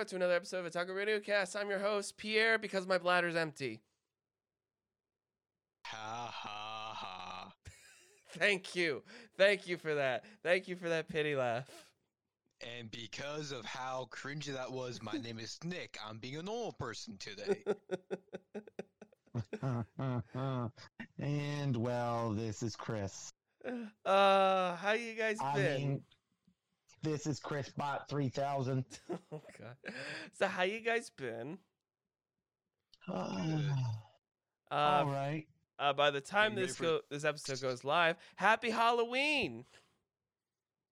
welcome back to another episode of Otaku Radio Cast. I'm your host, Pierre, because my bladder's empty. Ha ha ha. Thank you. Thank you for that. Thank you for that pity laugh. And because of how cringy that was, my name is Nick. I'm being a normal person today. and well, this is Chris. Uh, how you guys I been? mean, this is Chris Bot 3000. oh god. So how you guys been? Uh, Uh, all right. uh by the time this for- go this episode goes live, happy Halloween.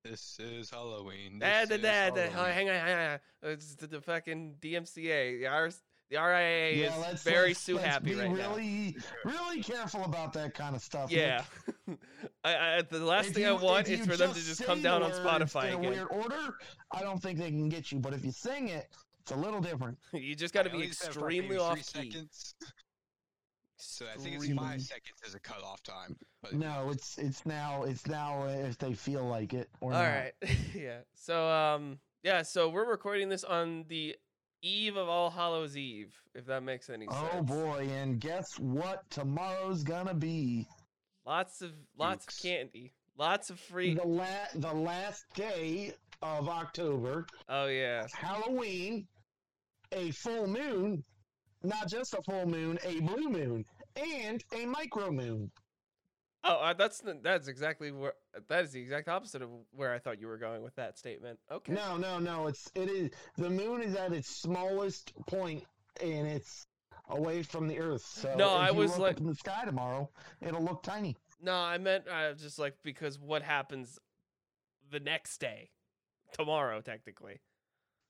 this is Halloween. Da, This da, is da, da. Halloween. Oh, hang on, hang on. It's the, the fucking DMCA. The, RS, the RIAA Yeah, is let's, very let's, sue let's happy be right now. really, really careful about that kind of stuff. Yeah. I, I, the last If thing you- I want is for them to just come down on Spotify in a again. weird order. I don't think they can get you, but if you sing it, it's a little different. you just got to be only said fucking extremely off key. seconds, So I think it's five seconds as a cutoff time. But No, it's it's now it's now uh, if they feel like it or All not. right. yeah. So um yeah, so we're recording this on the eve of All Hallows Eve, if that makes any oh, sense. Oh boy, and guess what tomorrow's gonna be? Lots of lots of candy. Lots of free The la- the last day of October, Oh yeah. Halloween, a full moon, not just a full moon, a blue moon, and a micro moon. Oh, uh, that's that's exactly where that is the exact opposite of where I thought you were going with that statement. Okay. No, no, no. It's it is the moon is at its smallest point, and it's away from the Earth. So No, if I was look like- up in the sky tomorrow, it'll look tiny. No, I meant uh, just like because what happens the next day, tomorrow, technically.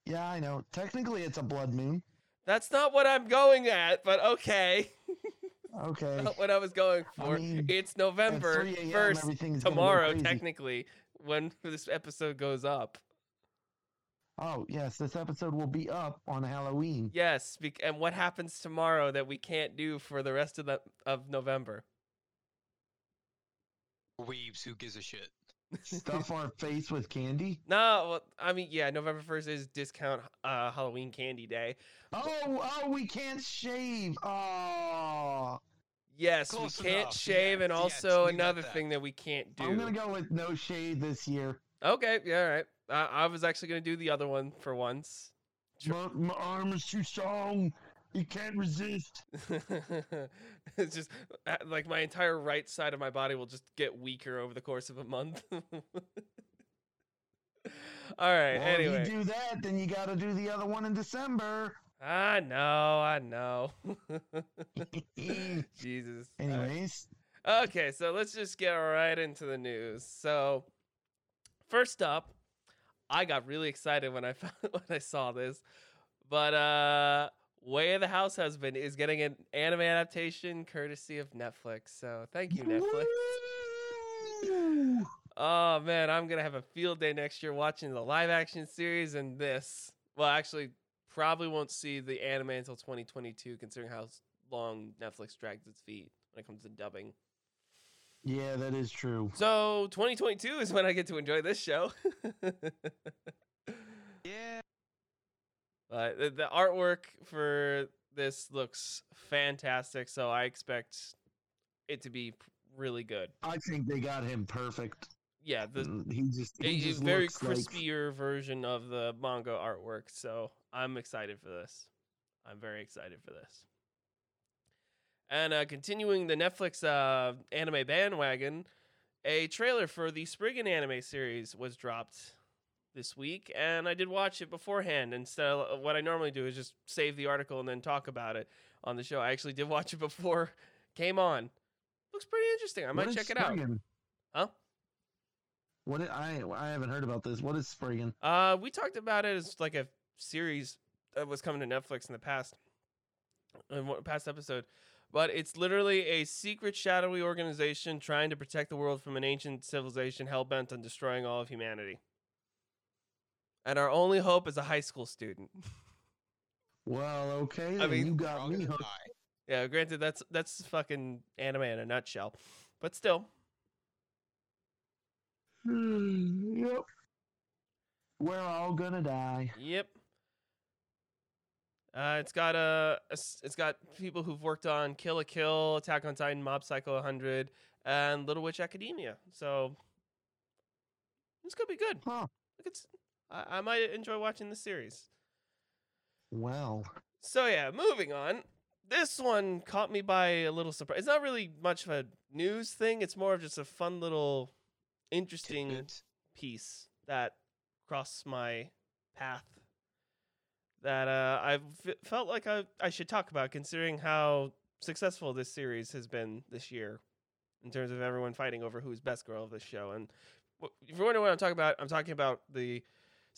Yeah, I know. Technically, it's a blood moon. That's not what I'm going at, but okay. Okay. not what I was going I for. mean, it's November first, everything's gonna go tomorrow, technically, when this episode goes up. Oh yes, this episode will be up on Halloween. Yes, and what happens tomorrow that we can't do for the rest of the of November? weebs, who gives a shit? Stuff our face with candy. No, well, I mean, yeah, November first is discount uh, Halloween candy day. Oh, oh, we can't shave. Oh, Yes, Close we can't enough. shave, and Yes, yes, also we another that. thing that we can't do. I'm gonna go with no shade this year. Okay, yeah, all right. Uh, I was actually gonna do the other one for once. My, my arm is too strong. You can't resist. it's just uh, like my entire right side of my body will just get weaker over the course of a month. all right. Well, anyway, if you do that, then you got to do the other one in December. I know, I know. Jesus. All right. Anyways, Okay, so let's just get right into the news. So, first up, I got really excited when I found, when I saw this, but uh, Way of the House Husband is getting an anime adaptation courtesy of Netflix. So, thank you, Netflix. Oh man, I'm gonna have a field day next year watching the live action series and this. Well, actually, probably won't see the anime until 2022, considering how long Netflix drags its feet when it comes to dubbing. Yeah, that is true. So 2022 is when I get to enjoy this show. But the, the artwork for this looks fantastic, so I expect it to be really good. I think they got him perfect. Yeah, the Mm, he just a, he a just very looks like- crispier version of the manga artwork. So I'm excited for this. I'm very excited for this. And uh, continuing the Netflix uh, anime bandwagon, a trailer for the Spriggan anime series was dropped this week, and I did watch it beforehand. Instead of what I normally do is just save the article and then talk about it on the show. I actually did watch it before came on. Looks pretty interesting. I might check it out. Huh? What i- I I haven't heard about this. What is Spriggan? Uh, we talked about it as like a series that was coming to Netflix in the past, in past episode. But it's literally a secret, shadowy organization trying to protect the world from an ancient civilization hell bent on destroying all of humanity. And our only hope is a high school student. Well, okay. I mean- you got me gonna hooked. die. yeah, granted, that's that's fucking anime in a nutshell, but still, yep. We're all gonna die. yep. Uh, It's got a, it's got people who've worked on Kill la Kill, Attack on Titan, Mob Psycho 100, and Little Witch Academia. So this could be good. Huh. Look, it's I, I might enjoy watching the series. Well, So yeah, moving on. This one caught me by a little surprise. It's not really much of a news thing. It's more of just a fun little, interesting Tidbit. piece that crossed my path that uh, I f- felt like I, I should talk about, considering how successful this series has been this year in terms of everyone fighting over who's best girl of the show. And if you're wondering what I'm talking about, I'm talking about the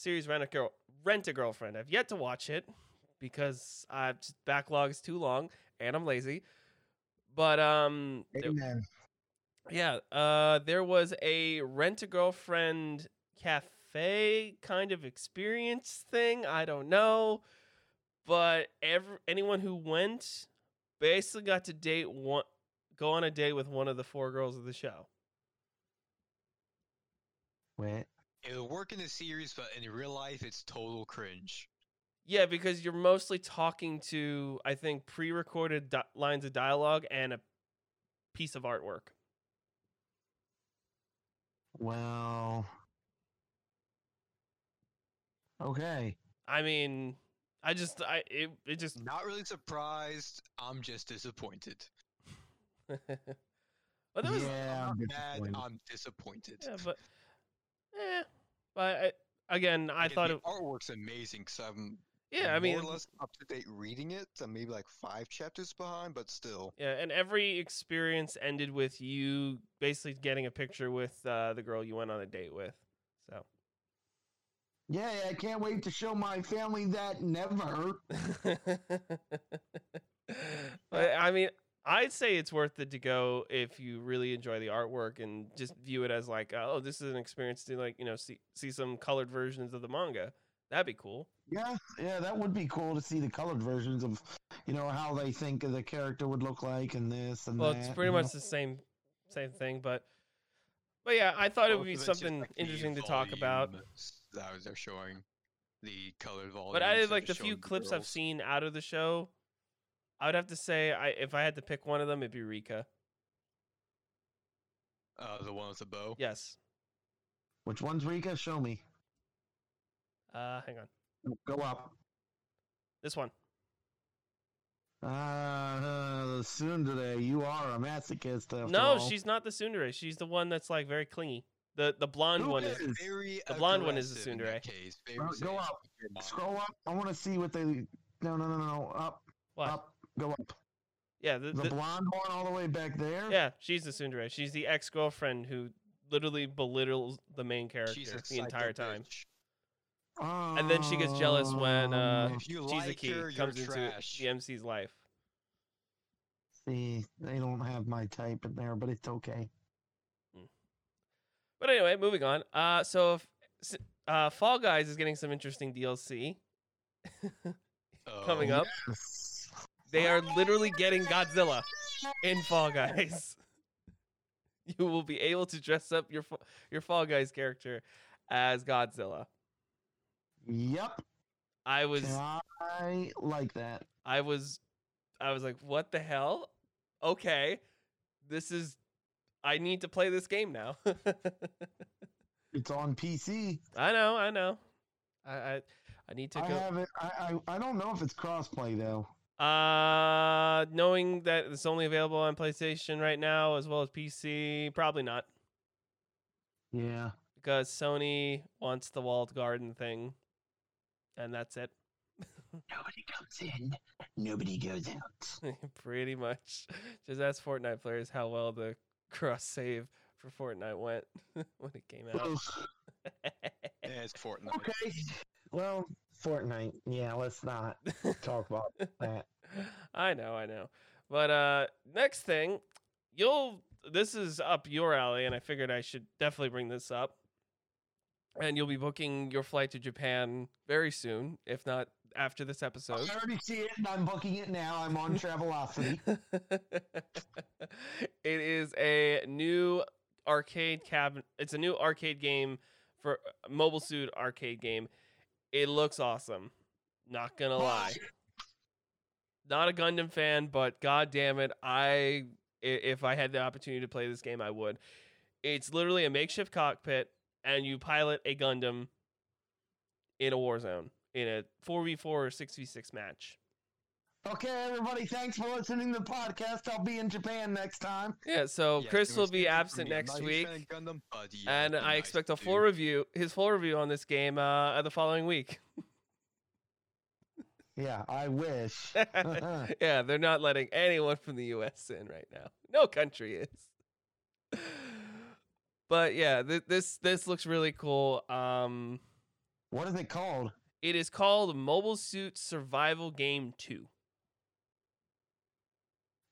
series Rent a Girl, Rent a Girlfriend. I've yet to watch it because I've just backlog is too long and I'm lazy. But um, there- yeah, uh, there was a rent a girlfriend cafe kind of experience thing. I don't know, but every anyone who went basically got to date one, go on a date with one of the four girls of the show. Wait. It'll work in the series, but in real life, it's total cringe. Yeah, because you're mostly talking to I think pre-recorded di- lines of dialogue and a piece of artwork. Well. Okay. I mean, I just I it it just Not really surprised. I'm just disappointed. but there was yeah, I'm I'm mad. disappointed. I'm disappointed. Yeah, but eh, but I, again, I Again, thought the it. artwork's amazing because I'm Yeah, I mean, more or less up to date reading it. I'm maybe like five chapters behind, but still. yeah, and every experience ended with you basically getting a picture with uh, the girl you went on a date with. So, Yeah, I can't wait to show my family that never. I mean, I'd say it's worth it to go if you really enjoy the artwork and just view it as like, oh, this is an experience to like, you know, see see some colored versions of the manga. That'd be cool. Yeah, yeah, that would be cool to see the colored versions of, you know, how they think the character would look like and this and Well, that. it's you pretty know? much the same same thing, but but yeah, I thought it oh, would be of it's just, something like, interesting to talk about. volumes That they're showing the colored volume. But I like the few clips I've seen out of the show. I would have to say, I if I had to pick one of them, it'd be Ruka. Uh, the one with the bow. Yes. Which one's Ruka? Show me. Uh, hang on. Go up. This one. Uh, soon today, you are a masochist. After no, all. she's not the tsundere. She's the one that's like very clingy. The the blonde Who one is. is? Very The blonde one is the aggressive tsundere. Case. Very Uh, go up. Keep your mind. Scroll up. I want to see what they. No, no, no, no, no. Up, What? up, go up. Yeah, the, The, the- blonde one all the way back there. yeah, she's the tsundere. She's the ex girlfriend who literally belittles the main character the entire psycho time. bitch. And then she gets jealous when, uh, If you like her, Chizuru you're comes into trash. the MC's life. See, they don't have my type in there, but it's okay. But anyway, moving on. Uh, so if, uh, Fall Guys is getting some interesting DLC coming Oh, up. They are literally getting Godzilla in Fall Guys. You will be able to dress up your your Fall Guys character as Godzilla. Yep. I was I like that. I was I was like, what the hell? Okay, this is. I need to play this game now. It's on PC. I know, I know. I I, I need to I go. have it. I, I I don't know if it's crossplay though. Uh, knowing that it's only available on PlayStation right now as well as PC, probably not Yeah. because Sony wants the walled garden thing, and that's it. Nobody comes in. Nobody goes out. Pretty much. Just ask Fortnite players how well the cross save for Fortnite went when it came out. Yeah, it's Fortnite. okay. Well, Fortnite. Yeah, let's not talk about that. I know, I know. But uh next thing, you'll this is up your alley and I figured I should definitely bring this up. And you'll be booking your flight to Japan very soon, if not after this episode. I already see it, and I'm booking it now. I'm on Travelocity. it is a new arcade cabinet. It's a new arcade game for Mobile Suit arcade game. It looks awesome. Not gonna lie. not a Gundam fan, but god damn it, I if I had the opportunity to play this game, I would. It's literally a makeshift cockpit, and you pilot a Gundam in a war zone in a four v four or six v six match. Okay, everybody, thanks for listening to the podcast. I'll be in Japan next time. Yeah, so Yeah, Chris will be skip it for absent next not week, Gundam, but and I nice expect a full do. review, his full review on this game uh, the following week. Yeah, I wish. yeah, they're not letting anyone from the U.S. in right now. No country is. But yeah, th- this this looks really cool. Um, what is it called? it is called Mobile Suit Survival Game Two.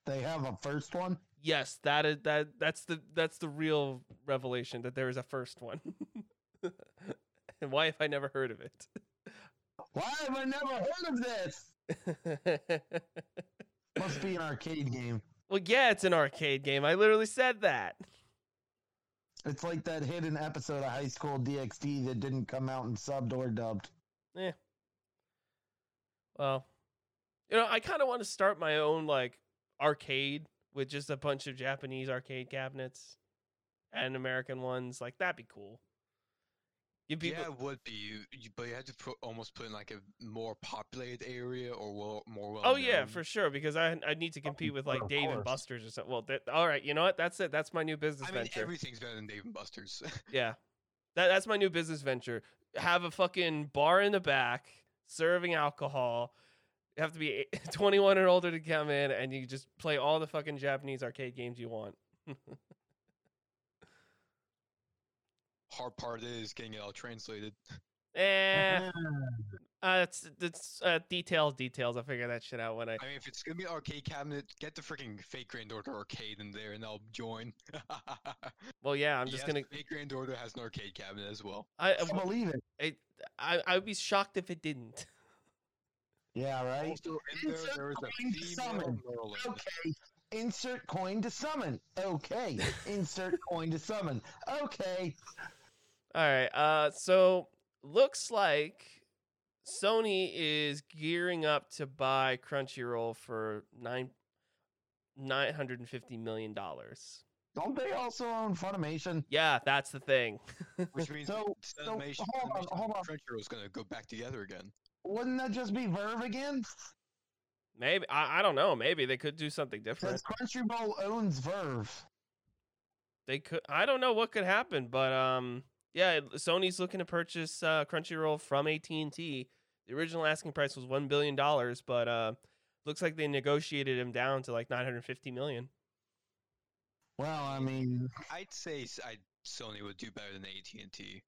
They have a first one. Yes, that is that that's the that's the real revelation that there is a first one. and why have I never heard of it? Why have I never heard of this? Must be an arcade game. well, yeah, it's an arcade game. I literally said that. It's like that hidden episode of High School DxD that didn't come out and subbed or dubbed. Yeah. Well, you know, I kind of want to start my own like arcade with just a bunch of Japanese arcade cabinets and American ones. Like that'd be cool. Give people. Yeah, it would be, you, you- but you had to put almost put in like a more populated area or well, more well. Oh yeah, for sure. Because I I need to oh, compete with like of Dave and. Buster's or something. Well, that, all right, you know what? That's it. That's my new business I mean, venture. everything's better than Dave and Buster's. Yeah, that that's my new business venture. Have a fucking bar in the back serving alcohol. You have to be 21 or older to come in, and you just play all the fucking Japanese arcade games you want. Hard part is getting it all translated. Eh, uh, that's that's uh, details, details. I'll figure that shit out when I. I mean, if it's gonna be an arcade cabinet, get the freaking Fate Grand Order arcade in there, and I'll join. Well, yeah, I'm just Yes, gonna. Fate Grand Order has an arcade cabinet as well. I, I believe it. I I I would be shocked if it didn't. Yeah, right. Also, in there, Insert there is a coin to female summon. Merlin. Okay. Insert coin to summon. Okay. Insert coin to summon. Okay. All right. Uh, so looks like Sony is gearing up to buy Crunchyroll for nine nine hundred and fifty million dollars. Don't they also own Funimation? Yeah, that's the thing. Which means So- so, Funimation, hold on, Funimation hold on. and Crunchyroll's gonna go back together again. Wouldn't that just be VRV again? Maybe I, I don't know. Maybe they could do something different. Crunchyroll owns VRV. They could. I don't know what could happen, but um, yeah, Sony's looking to purchase uh, Crunchyroll from AT and T. The original asking price was one billion dollars, but uh, looks like they negotiated him down to like nine hundred fifty million. Well, I mean, I'd say I, Sony would do better than AT and T.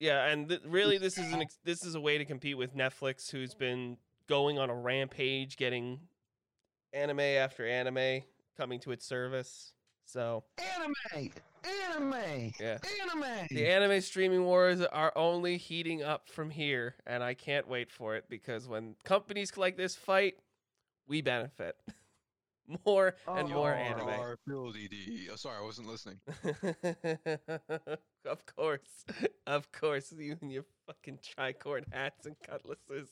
Yeah, and th- really, this is an ex- this is a way to compete with Netflix, who's been going on a rampage, getting anime after anime coming to its service. So anime, anime, yeah, anime. the anime streaming wars are only heating up from here, and I can't wait for it because when companies like this fight, we benefit more and Oh, more anime. Our ability to- oh, sorry, I wasn't listening. of course, of course, you and your fucking tricorn hats and cutlasses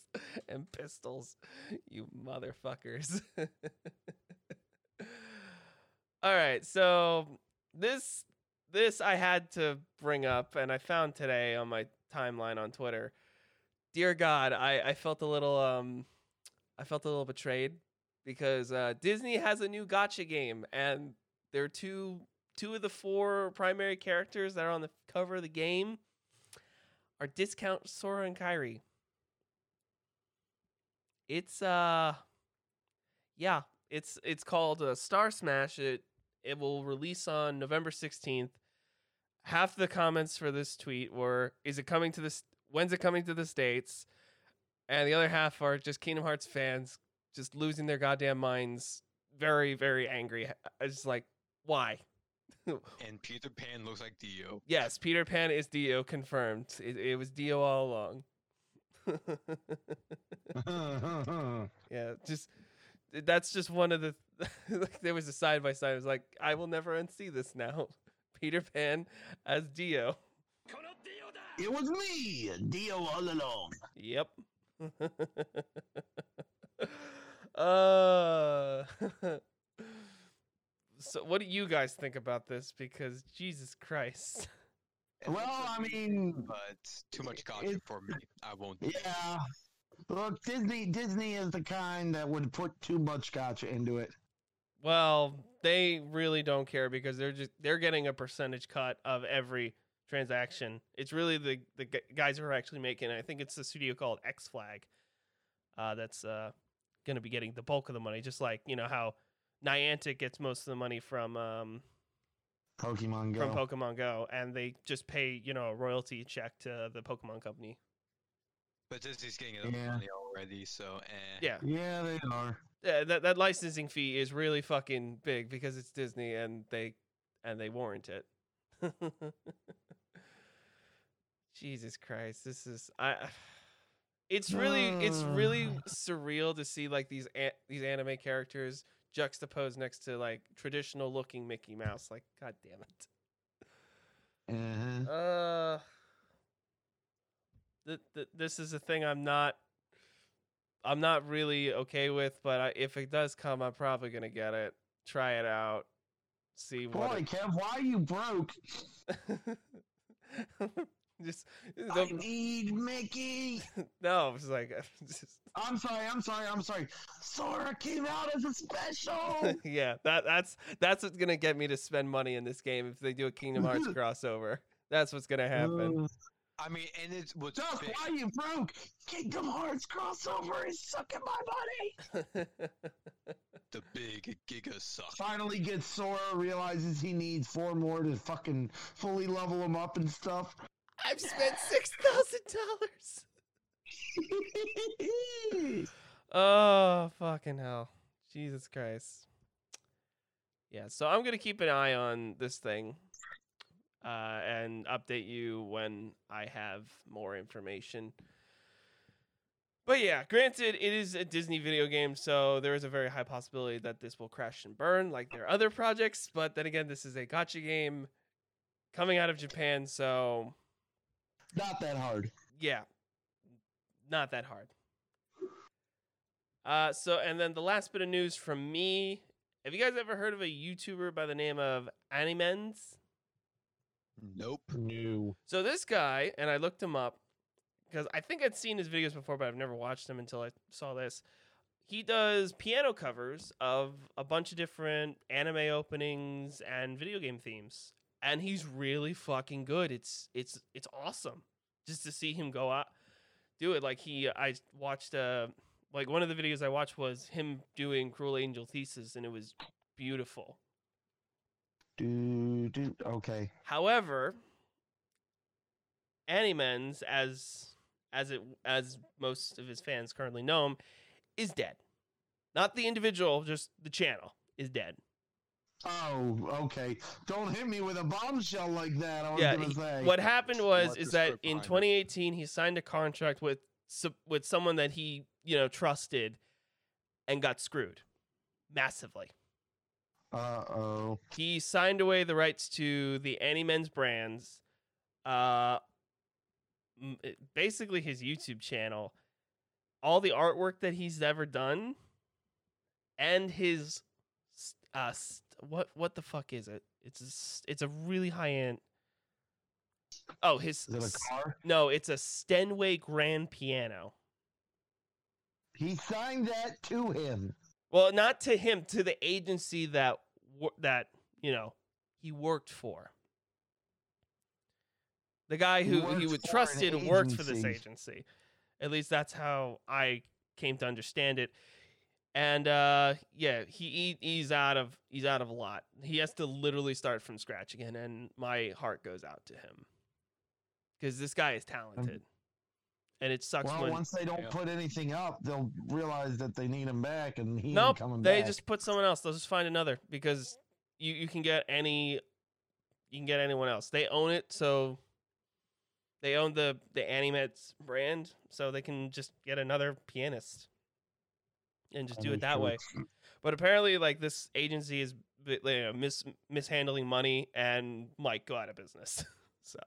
and pistols, you motherfuckers. All right, so this this I had to bring up, and I found today on my timeline on Twitter. Dear God, I I felt a little um, I felt a little betrayed because uh, Disney has a new gacha game, and there are two two of the four primary characters that are on the cover of the game are discount Sora and Kairi. It's uh yeah, it's it's called uh, Star Smash. It it will release on November 16th. Half the comments for this tweet were is it coming to this when's it coming to the states? And the other half are just Kingdom Hearts fans just losing their goddamn minds, very very angry. I just like why? And Peter Pan looks like Dio. Yes, Peter Pan is Dio confirmed. It, it was Dio all along. yeah, just that's just one of the like there was a side by side. I was like, I will never unsee this now. Peter Pan as Dio. it was me, Dio all along. Yep. Uh. so, what do you guys think about this? Because Jesus Christ. Well, I mean, but too much content for me. I won't. Yeah. Look, Disney Disney is the kind that would put too much gacha into it. Well, they really don't care because they're just they're getting a percentage cut of every transaction. It's really the the guys who are actually making. It. I think it's the studio called X Flag. Uh, that's uh, going to be getting the bulk of the money, just like you know how Niantic gets most of the money from um Pokemon Go. from Pokemon Go, and they just pay you know a royalty check to the Pokemon company. But Disney's getting enough Yeah. money already, so eh. Yeah, yeah, they are. Yeah, that that licensing fee is really fucking big because it's Disney and they and they warrant it. Jesus Christ, this is I. It's really it's really Uh. surreal to see like these a- these anime characters juxtaposed next to like traditional looking Mickey Mouse. Like, god damn it. Uh-huh. Uh, th- th- this is a thing I'm not. I'm not really okay with, but I, if it does come, I'm probably gonna get it. Try it out. See what. Boy, Kev, why are you broke? it- just I the, need Mickey. no, it's like just, I'm sorry, I'm sorry, I'm sorry. Sora came out as a special. yeah. That that's that's what's gonna get me to spend money in this game if they do a Kingdom Hearts crossover. That's what's gonna happen. Uh, I mean, and it's what's Duck, big. why are you broke? Kingdom Hearts crossover is sucking my money. The big Giga suck. Finally gets Sora, realizes he needs four more to fucking fully level him up and stuff. I've spent six thousand dollars. Oh, fucking hell. Jesus Christ. Yeah, so I'm to keep an eye on this thing uh, and update you when I have more information. But yeah, granted, it is a Disney video game, so there is a very high possibility that this will crash and burn like their other projects. But then again, this is a gacha game coming out of Japan, so Not that hard. yeah, not that hard. Uh, so and then the last bit of news from me. Have you guys ever heard of a YouTuber by the name of Animenz? Nope. No. So this guy, and I looked him up because I think I'd seen his videos before, but I've never watched them until I saw this. He does piano covers of a bunch of different anime openings and video game themes, and he's really fucking good. It's it's it's awesome just to see him go out do it. Like he, I watched uh like one of the videos I watched was him doing Cruel Angel Thesis, and it was beautiful. Do do. Okay. However, Animenz, as as it as most of his fans currently know him, is dead. Not the individual, just the channel is dead. Oh, okay. Don't hit me with a bombshell like that. I was Yeah, gonna he- say. What happened was What is the that in behind it? 2018 he signed a contract with with someone that he you know trusted, and got screwed massively. Uh oh. he signed away the rights to the Annie Animenz brands, uh, basically his YouTube channel, all the artwork that he's ever done, and his, s- uh, what what the fuck is it? It's a, it's a really high end. Oh, his Is it a car? no, it's a Steinway grand piano. He signed that to him. Well, not to him, to the agency that that you know he worked for. The guy who he works would an trusted and worked for this agency. At least that's how I came to understand it. And uh, yeah, he, he he's out of he's out of a lot. He has to literally start from scratch again, and my heart goes out to him because this guy is talented. And it sucks Well, when once they don't Yeah. put anything up, they'll realize that they need him back, and he Nope, ain't coming back. No, they just put someone else. They'll just find another because you you can get any you can get anyone else. They own it, so they own the the Animenz brand, so they can just get another pianist and just do it that way. But apparently, like this agency is you know, mis mishandling money and might go out of business. so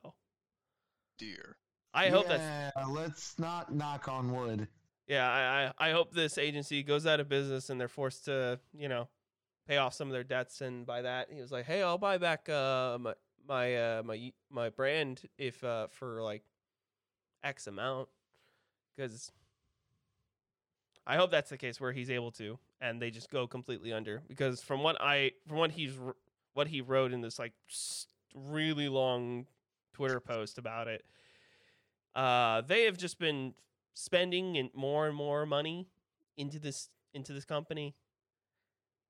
Dear. I hope that's Yeah, let's not knock on wood. yeah. I, I I hope this agency goes out of business and they're forced to you know pay off some of their debts, and by that he was like, "Hey, I'll buy back uh, my my uh, my my brand if uh, for like X amount," because I hope that's the case where he's able to, and they just go completely under. Because from what I from what he's what he wrote in this like really long Twitter post about it, uh, they have just been spending and more and more money into this into this company.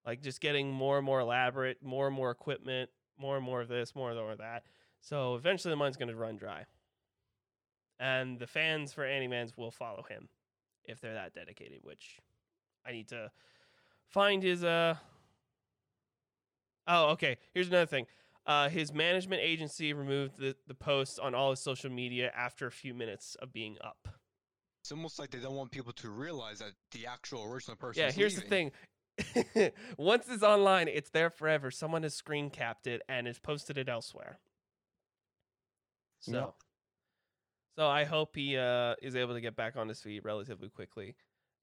Like just getting more and more elaborate more and more equipment more and more of this more and more of that. So eventually the money's going to run dry. And the fans for Animenz will follow him if they're that dedicated which i need to find his uh oh okay here's another thing uh, his management agency removed the, the post on all his social media after a few minutes of being up It's almost like they don't want people to realize that the actual original person. Yeah, here's leaving. the thing. Once it's online, it's there forever. Someone has screen capped it and has posted it elsewhere. So, Yep. So I hope he uh, is able to get back on his feet relatively quickly,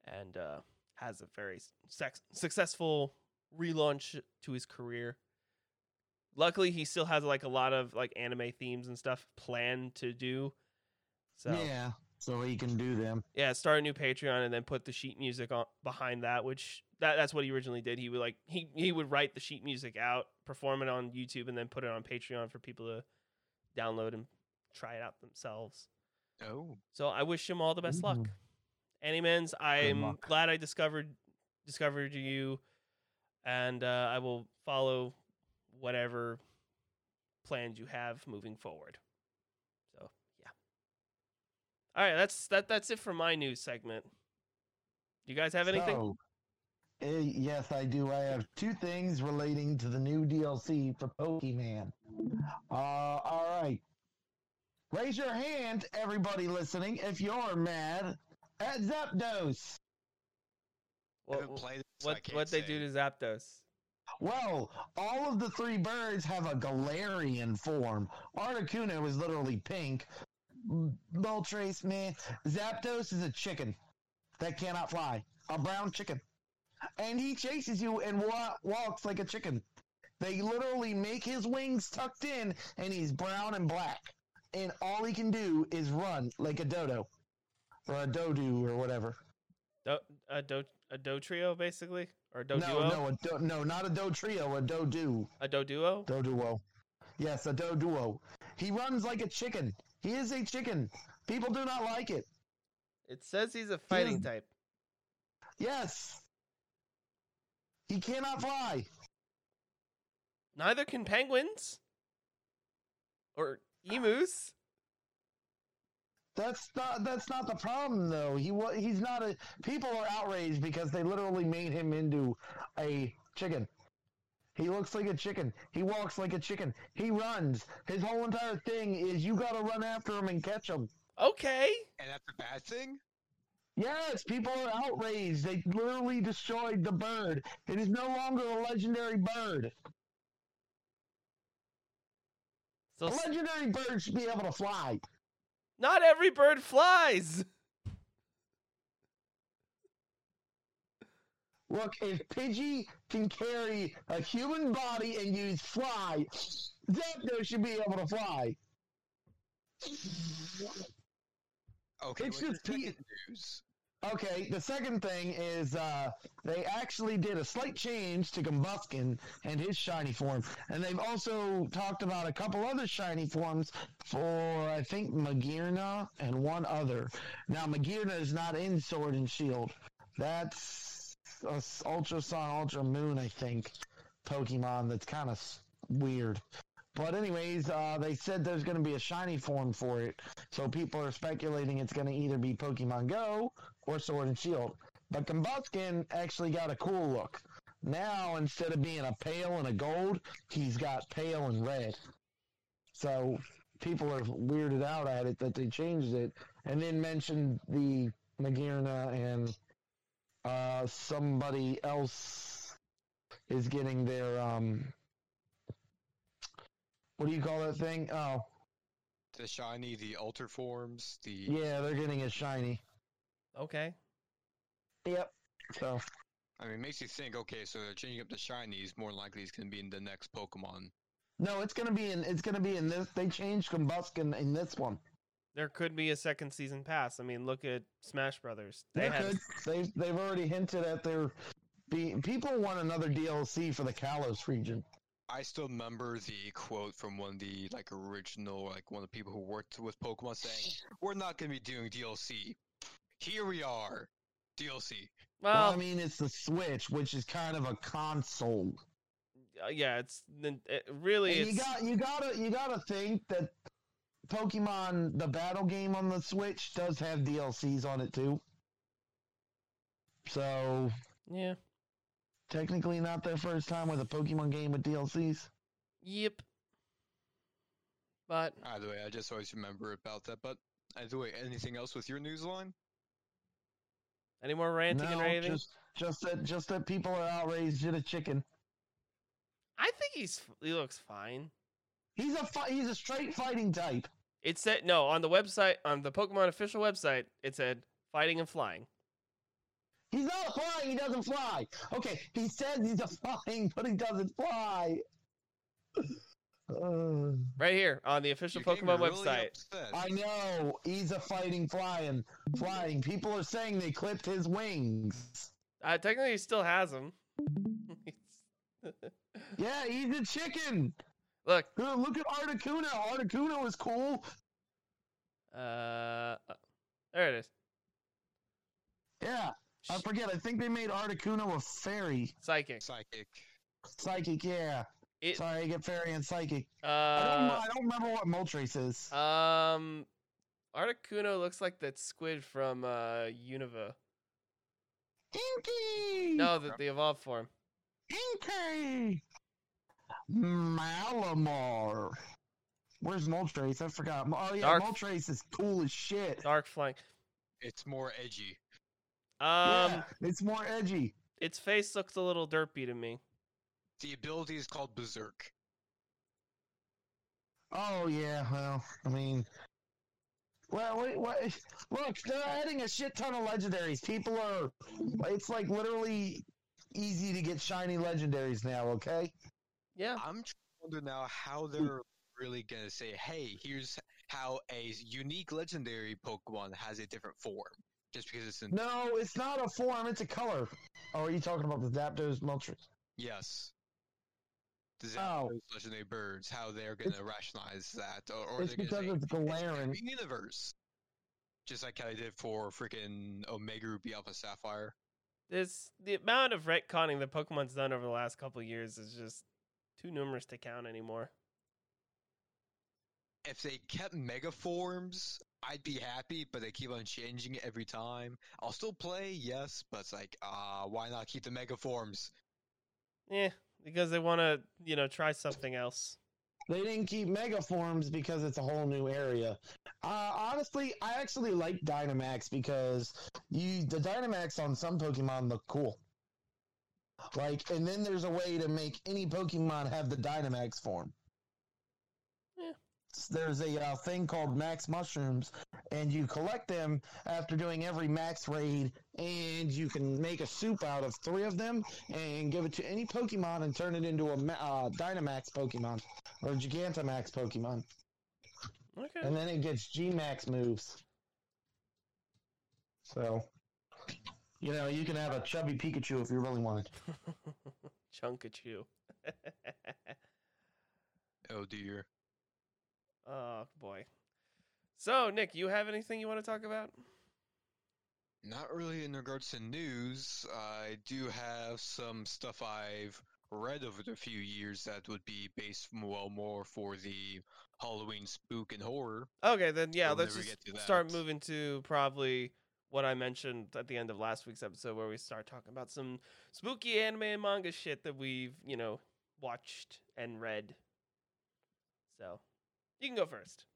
and uh, has a very sex- successful relaunch to his career. Luckily, he still has like a lot of like anime themes and stuff planned to do. So Yeah, so he can do them. yeah, start a new Patreon and then put the sheet music on behind that, which that that's what he originally did. He would like he he would write the sheet music out, perform it on YouTube, and then put it on Patreon for people to download and try it out themselves. Oh, So I wish him all the best luck. Ooh. Animenz, I'm luck. glad I discovered discovered you, and uh, I will follow whatever plans you have moving forward. So yeah. All right, that's that. That's it for my news segment. Do you guys have anything? So, eh, yes, I do. I have two things relating to the new DLC for Pokemon. Uh, all right. Raise your hand, everybody listening, if you're mad at Zapdos. I What haven't played it, so I what what they say. do to Zapdos? Well, all of the three birds have a Galarian form. Articuno is literally pink. Moltres, man. Zapdos is a chicken that cannot fly. A brown chicken. And he chases you and wa- walks like a chicken. They literally make his wings tucked in and he's brown and black. And all he can do is run like a dodo. Or a dodo or whatever. Do, a do a do trio basically or a do no, duo? no, a do- no, not a do trio, a dodo. A do duo? Doduo. Yes, a do duo He runs like a chicken. He is a chicken. People do not like it. It says he's a fighting is- type. Yes. He cannot fly. Neither can penguins or emus. That's not that's not the problem though. He he's not a people are outraged because they literally made him into a chicken. He looks like a chicken. He walks like a chicken. He runs. His whole entire thing is you got to run after him and catch him. Okay. And that's a bad thing. Yes, people are outraged. They literally destroyed the bird. It is no longer a legendary bird. So A s- legendary bird should be able to fly. not every bird flies. Look, if Pidgey can carry a human body and use fly, Zapdos should be able to fly. Okay, It's just the second news? Okay, the second thing is uh, they actually did a slight change to Combusken and his shiny form, and they've also talked about a couple other shiny forms for I think Magearna and one other. Now Magearna is not in Sword and Shield. That's a Ultra Sun, Ultra Moon, I think, Pokemon. That's kind of weird. But anyways, uh, they said there's going to be a shiny form for it, so people are speculating it's going to either be Pokemon Go or Sword and Shield. But Combusken actually got a cool look. Now, instead of being a pale and a gold, he's got pale and red. So people are weirded out at it that they changed it, and then mentioned the Magearna and uh, somebody else is getting their um. What do you call that thing? Oh, The shiny, the alter forms, the yeah, they're getting a shiny. Okay. Yep. So I mean, it makes you think. Okay, so they're changing up the shinies. More than likely, it's going to be in the next Pokemon. No, it's gonna be in. It's gonna be in this. They changed Combusken in this one. There could be a second season pass. I mean, look at Smash Brothers. They They had could. They've they've already hinted at their. Be, people want another DLC for the Kalos region. I still remember the quote from one of the like original, like one of the people who worked with Pokemon saying, "We're not going to be doing DLC. Here we are, DLC." Well, well, I mean, it's the Switch, which is kind of a console. uh, yeah, it's it, really And it's you got you gotta you gotta think that Pokemon the battle game on the Switch does have DLCs on it too. So yeah. technically not their first time with a Pokemon game with DLCs. Yep. But Either way, I just always remember about that. But either way, anything else with your news line? Any more ranting and raving? just just that just that people are outraged at a chicken. I think he's he looks fine. He's a fi- he's a straight fighting type. It said no on the website on the Pokemon official website. It said fighting and flying. He's not flying. He doesn't fly. Okay, he says he's a flying, but he doesn't fly. Uh, Right here on the official Pokemon really website. upset. I know he's a fighting flying flying. People are saying they clipped his wings. Uh, technically, he still has them. Yeah, he's a chicken. Look, Look look at Articuno. Articuno is cool. uh, uh, there it is. Yeah, I forget. I think they made Articuno a fairy. Psychic. Psychic. Psychic, yeah. It, Sorry, I get fairy and psychic. I don't. uh, I don't remember what Moltres is. um, Articuno looks like that squid from uh Unova. Inkay. No, the, the evolved form. Inkay. Malamar. Where's Moltres? I forgot. Oh yeah, Dark- Moltres is cool as shit. Dark flank. It's more edgy. Um, yeah, it's more edgy. its face looks a little derpy to me. The ability is called Berserk. Oh yeah, well, I mean, well, wait, what? Look, they're adding a shit ton of legendaries. People are, it's like literally easy to get shiny legendaries now. Okay. Yeah. I'm trying to wonder now how they're really gonna say, "Hey, here's how a unique legendary Pokemon has a different form." Just because it's in No, it's not a form; it's a color. Oh, are you talking about the Zapdos Moltres? yes, the Oh. Legendary birds, how they're gonna rationalize that, or, or It's they're because gonna say it's glaring. "It's universe, just like how they did for freaking Omega Ruby Alpha Sapphire. This the amount of retconning that Pokemon's done over the last couple of years is just too numerous to count anymore. If they kept Mega forms, I'd be happy, but they keep on changing it every time. I'll still play, yes, but it's like, ah, why not keep the Mega forms? Yeah, because they want to, you know, try something else. They didn't keep Mega Forms because it's a whole new area. Uh, honestly, I actually like Dynamax because you the Dynamax on some Pokemon look cool. Like, and then there's a way to make any Pokemon have the Dynamax form. Yeah. S- There's a uh, thing called Max Mushrooms, and you collect them after doing every Max raid, and you can make a soup out of three of them and give it to any Pokemon and turn it into a uh, Dynamax Pokemon or Gigantamax Pokemon, Okay. and then it gets G Max moves. So, you know, you can have a chubby Pikachu if you really want. Chunkachu. Oh dear. Oh boy. So, Nick, you have anything you want to talk about? Not really in regards to news. I do have some stuff I've read over the few years that would be based well more for the Halloween spook and horror. Okay, then yeah, We'll let's just start moving to probably what I mentioned at the end of last week's episode, where we start talking about some spooky anime and manga shit that we've you know watched and read. So, you can go first.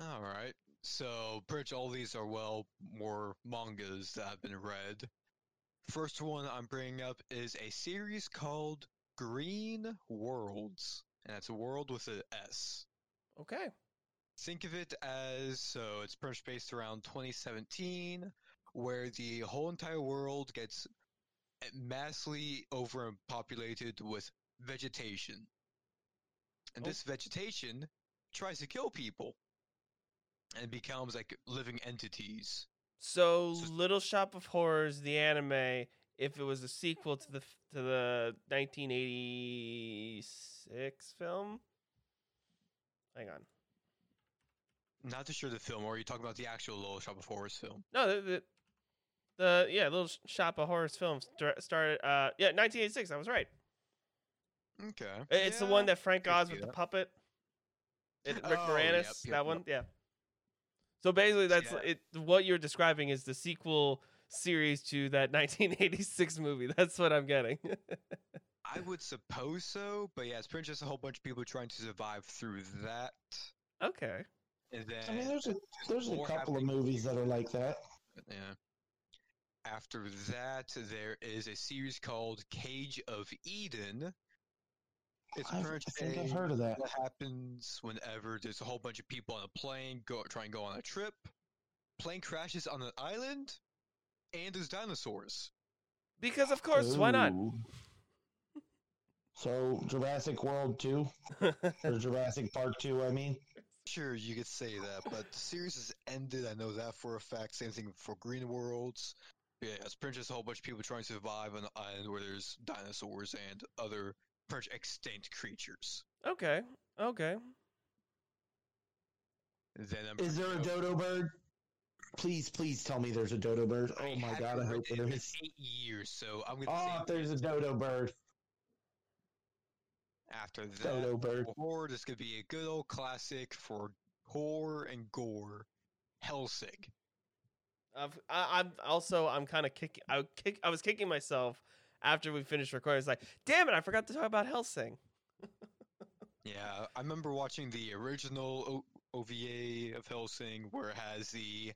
All right. So, pretty much all these are well more mangas that have been read. First one I'm bringing up is a series called Green Worlds, and it's a world with a S. Okay. Think of it as so it's pretty much based around 2017, where the whole entire world gets massively overpopulated with vegetation. And Oh. this vegetation tries to kill people and becomes like living entities. So, So- Little Shop of Horrors, the anime, if it was a sequel to the to the 1986 film. Hang on. Not too sure the film, or are you talking about the actual Little Shop of Horrors film? No, the the, the yeah, Little Shop of Horrors film started uh yeah, 1986. I was right. Okay. I- It's the one that Frank could Oz see with the puppet. It, Rick Oh, Moranis, yep, that yep. one, yeah. So basically, that's Yeah. it. What you're describing is the sequel series to that 1986 movie. That's what I'm getting. I would suppose so, but yeah, it's pretty much just a whole bunch of people trying to survive through that. okay. And then I mean, there's a there's a couple of movies that are like that. Yeah. After that, there is a series called Cage of Eden. It's I've, pretty I think a- I've heard of that. what happens whenever there's a whole bunch of people on a plane go try and go on a trip. Plane crashes on an island, and there's dinosaurs. Because of course, why not? So Jurassic World two or Jurassic Park two, I mean. Sure, you could say that, but the series has ended. I know that for a fact. Same thing for Green Worldz. Yeah, it's pretty much just a whole bunch of people trying to survive on an island where there's dinosaurs and other pretty extinct creatures. okay. Okay. Then I'm Is there a dodo bird? Please, please tell me there's a dodo bird. I Oh my god, I hope it there. Eight years, so I'm gonna Oh, say there's a dodo bird. after that Dodo bird. for horror, this could be a good old classic for horror and gore. Hellsing. I've, I, I'm also I'm kind of kicking. I kick. I was kicking myself after we finished recording. It's like, damn it! I forgot to talk about Hellsing. Yeah, I remember watching the original o- OVA of Hellsing, where it has the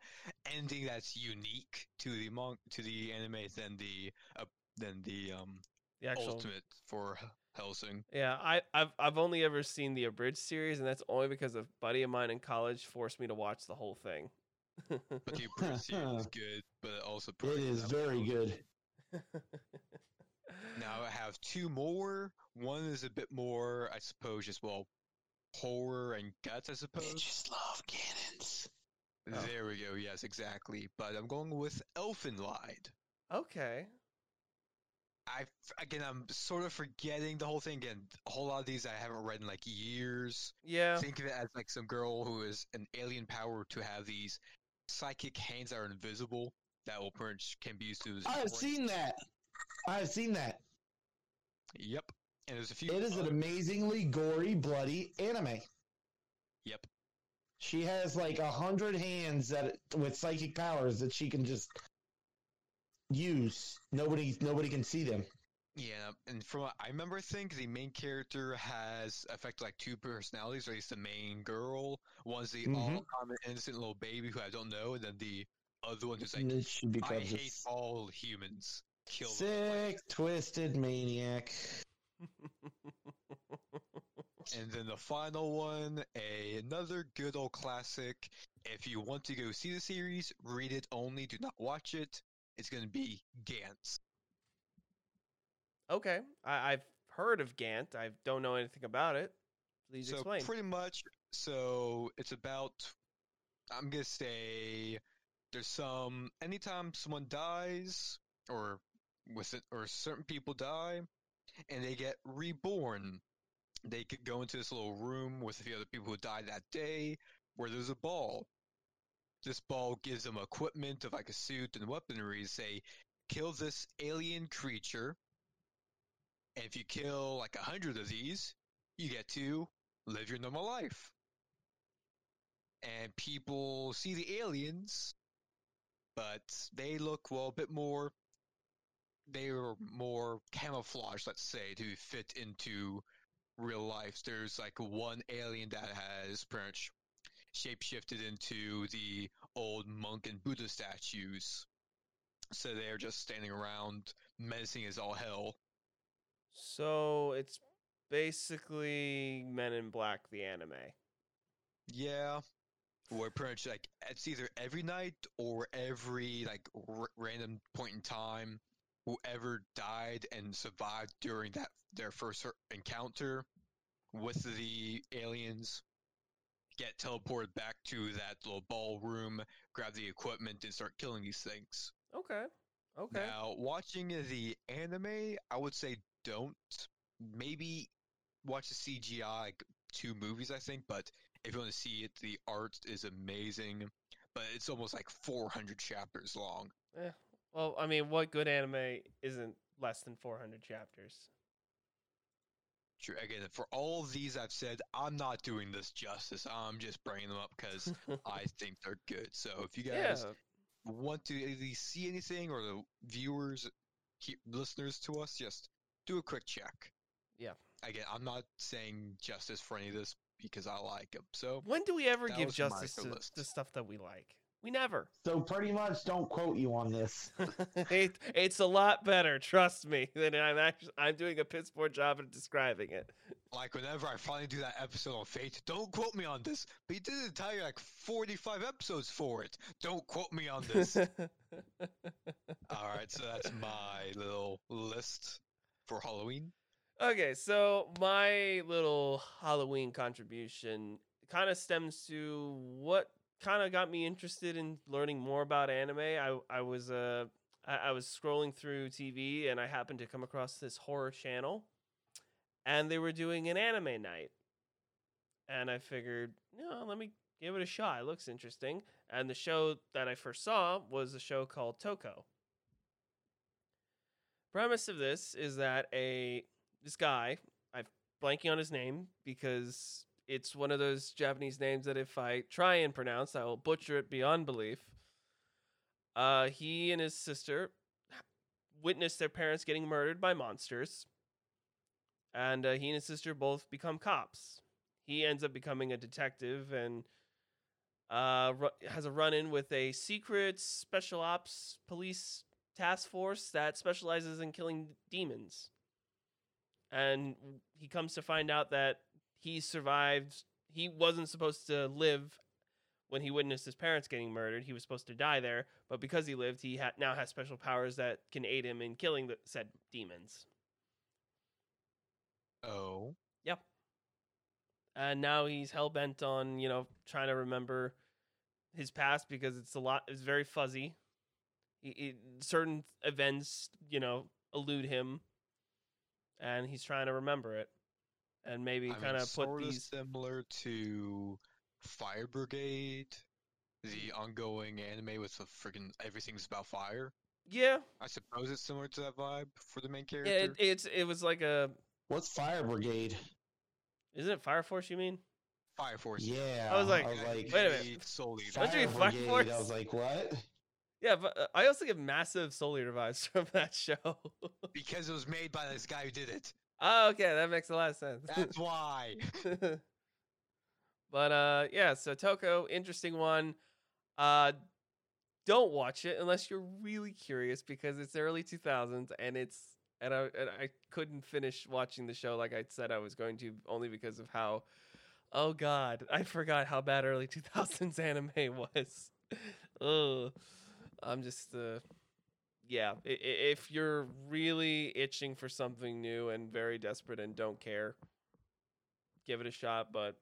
ending that's unique to the mon- to the anime than the uh, than the um The actual. ultimate for Hellsing. Yeah, I, I've I've only ever seen the abridged series, and that's only because a buddy of mine in college forced me to watch the whole thing. But the British series is good, but also It probably is not- very good. Now I have two more. One is a bit more, I suppose, just well, horror and guts, I suppose. Bitches love cannons. Oh. There we go. Yes, exactly. But I'm going with Elfen Lied. okay. I again, I'm sort of forgetting the whole thing. Again, a whole lot of these I haven't read in like years. Yeah. Think of it as like some girl who is an alien power to have these psychic hands that are invisible that will pretty much can be used to. I have seen that. I have seen that. Yep. And there's a few. It is an amazingly gory, bloody anime. Yep. She has like a hundred hands that with psychic powers that she can just use. Nobody, nobody can see them. Yeah, and from what I remember, I think the main character has effectively like two personalities, or at least the main girl. One's the Mhm. all common innocent little baby who I don't know, and then the other one who's like, I hate all humans. Kill sick, twisted maniac. And then the final one, a, another good old classic. If you want to go see the series, read it only, do not watch it. It's going to be Gantz. okay. I, I've heard of Gant. I don't know anything about it. Please so explain. pretty much, so it's about. I'm gonna say there's some. Anytime someone dies, or with it, or certain people die, and they get reborn, they could go into this little room with a few other people who died that day, where there's a ball. This ball gives them equipment of like a suit and weaponry. Say, kill this alien creature. And if you kill like a hundred of these, you get to live your normal life. And people see the aliens, but they look, well, a bit more, they are more camouflaged, let's say, to fit into real life. There's like one alien that has pretty much shapeshifted into the old monk and Buddha statues. So they're just standing around menacing as all hell. so it's basically Men in Black, the anime. Yeah. Where pretty much like it's either every night or every like r- random point in time, whoever died and survived during that their first er- encounter with the aliens get teleported back to that little ballroom, grab the equipment, and start killing these things. Okay. Okay. Now, watching the anime, I would say don't. Maybe watch the CGI, like two movies, I think. But if you want to see it, the art is amazing. But it's almost like 400 chapters long. Well, I mean, what good anime isn't less than 400 chapters? True. Again, for all these I've said, I'm not doing this justice. I'm just bringing them up because I think they're good. So if you yeah. guys want to at least see anything, or the viewers, he, listeners to us, just do a quick check. Yeah. Again, I'm not saying justice for any of this because I like them. So When do we ever give justice to, to stuff that we like? We never. So pretty much, don't quote you on this. it, it's a lot better, trust me, than I'm actually I'm doing a piss poor job at describing it. like whenever I finally do that episode on Fate, don't quote me on this. But you did an entire like 45 episodes for it. Don't quote me on this. All right, so that's my little list for Halloween. okay, so my little Halloween contribution kind of stems to what kind of got me interested in learning more about anime. I I was uh I, I was scrolling through TV and I happened to come across this horror channel, and they were doing an anime night, and I figured, you know, let me give it a shot. It looks interesting. And the show that I first saw was a show called Tokko. Premise of this is that a this guy, I'm blanking on his name because it's one of those Japanese names that if I try and pronounce, I will butcher it beyond belief. Uh, he and his sister witnessed their parents getting murdered by monsters, and uh, he and his sister both become cops. He ends up becoming a detective and uh, ru- has a run in with a secret special ops police task force that specializes in killing demons. And he comes to find out that he survived. He wasn't supposed to live when he witnessed his parents getting murdered. He was supposed to die there, but because he lived, he ha- now has special powers that can aid him in killing the said demons. Oh. Yep. And now he's hell bent on you know trying to remember his past because it's a lot it's very fuzzy he- certain events you know elude him and he's trying to remember it and maybe I kind mean, of put these similar to Fire Brigade, the ongoing anime with the friggin' everything's about fire. yeah I suppose it's similar to that vibe for the main yeah character. it, it's it was like a What's Fire Brigade? isn't it fire force you mean Fire Force. Yeah, I was like, I was like, wait a minute. Lead, Soul Eater. Fire mean Fire Brigade. Force? I was like, what? yeah but uh, i also get massive soul eater vibes from that show Because it was made by this guy who did it. Oh okay that makes a lot of sense That's why. but uh yeah, so Tokko, interesting one. Uh don't watch it unless you're really curious because it's early 2000s and it's and I and I couldn't finish watching the show like I said I was going to only because of how oh god, I forgot how bad early 2000s anime was. Ugh. I'm just uh yeah, if you're really itching for something new and very desperate and don't care, give it a shot, but